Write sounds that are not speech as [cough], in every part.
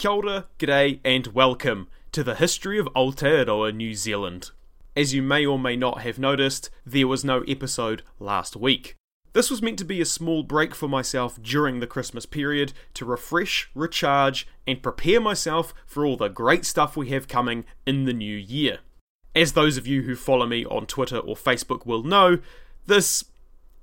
Kia ora, g'day, and welcome to the history of Aotearoa, New Zealand. As you may or may not have noticed, there was no episode last week. This was meant to be a small break for myself during the Christmas period to refresh, recharge, and prepare myself for all the great stuff we have coming in the new year. As those of you who follow me on Twitter or Facebook will know, this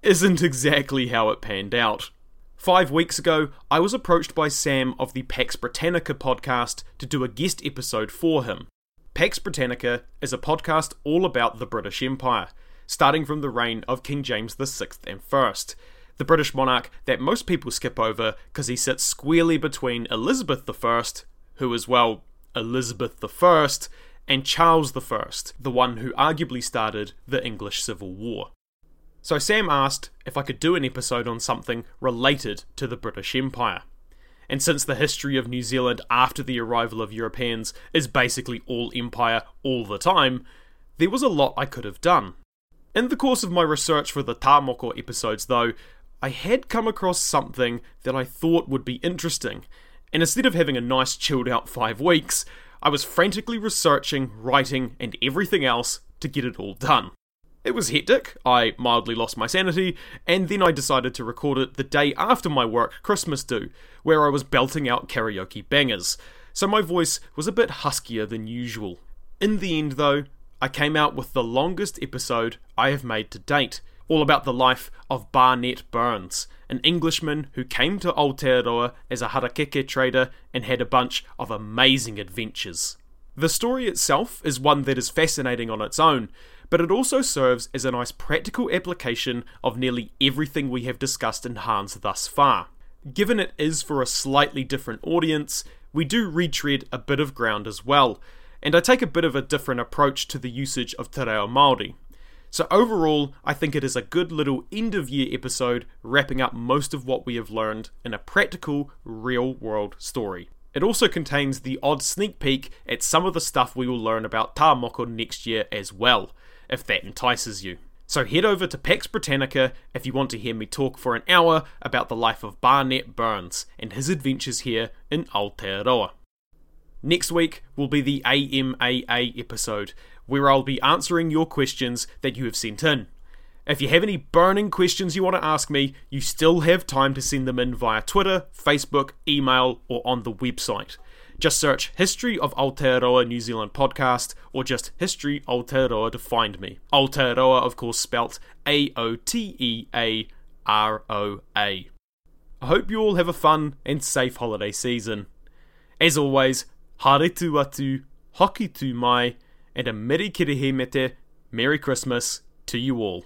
isn't [laughs] exactly how it panned out. Five weeks ago, I was approached by Sam of the Pax Britannica podcast to do a guest episode for him. Pax Britannica is a podcast all about the British Empire, starting from the reign of King James VI and I, the British monarch that most people skip over because he sits squarely between Elizabeth I, who is, well, Elizabeth I, and Charles I, the one who arguably started the English Civil War. So Sam asked if I could do an episode on something related to the British Empire. And since the history of New Zealand after the arrival of Europeans is basically all empire all the time, there was a lot I could have done. In the course of my research for the Tā Moko episodes, though, I had come across something that I thought would be interesting, and instead of having a nice chilled out five weeks, I was frantically researching, writing, and everything else to get it all done. It was hectic, I mildly lost my sanity, and then I decided to record it the day after my work Christmas do, where I was belting out karaoke bangers, so my voice was a bit huskier than usual. In the end, though, I came out with the longest episode I have made to date, all about the life of Barnet Burns, an Englishman who came to Aotearoa as a harakeke trader and had a bunch of amazing adventures. The story itself is one that is fascinating on its own, but it also serves as a nice practical application of nearly everything we have discussed in HANZ thus far. Given it is for a slightly different audience, we do retread a bit of ground as well, and I take a bit of a different approach to the usage of Te Reo Māori. So overall, I think it is a good little end of year episode wrapping up most of what we have learned in a practical, real world story. It also contains the odd sneak peek at some of the stuff we will learn about Tā Moko next year as well if that entices you. So head over to Pax Britannica if you want to hear me talk for an hour about the life of Barnet Burns and his adventures here in Aotearoa. Next week will be the AMAA episode, where I'll be answering your questions that you have sent in. If you have any burning questions you want to ask me, you still have time to send them in via Twitter, Facebook, email, or on the website. Just search History of Aotearoa New Zealand podcast or just History Aotearoa to find me. Aotearoa, of course, spelt A O T E A R O A. I hope you all have a fun and safe holiday season. As always, haere tu atu, hoki tu mai, and a meri kirihimete, Merry Christmas to you all.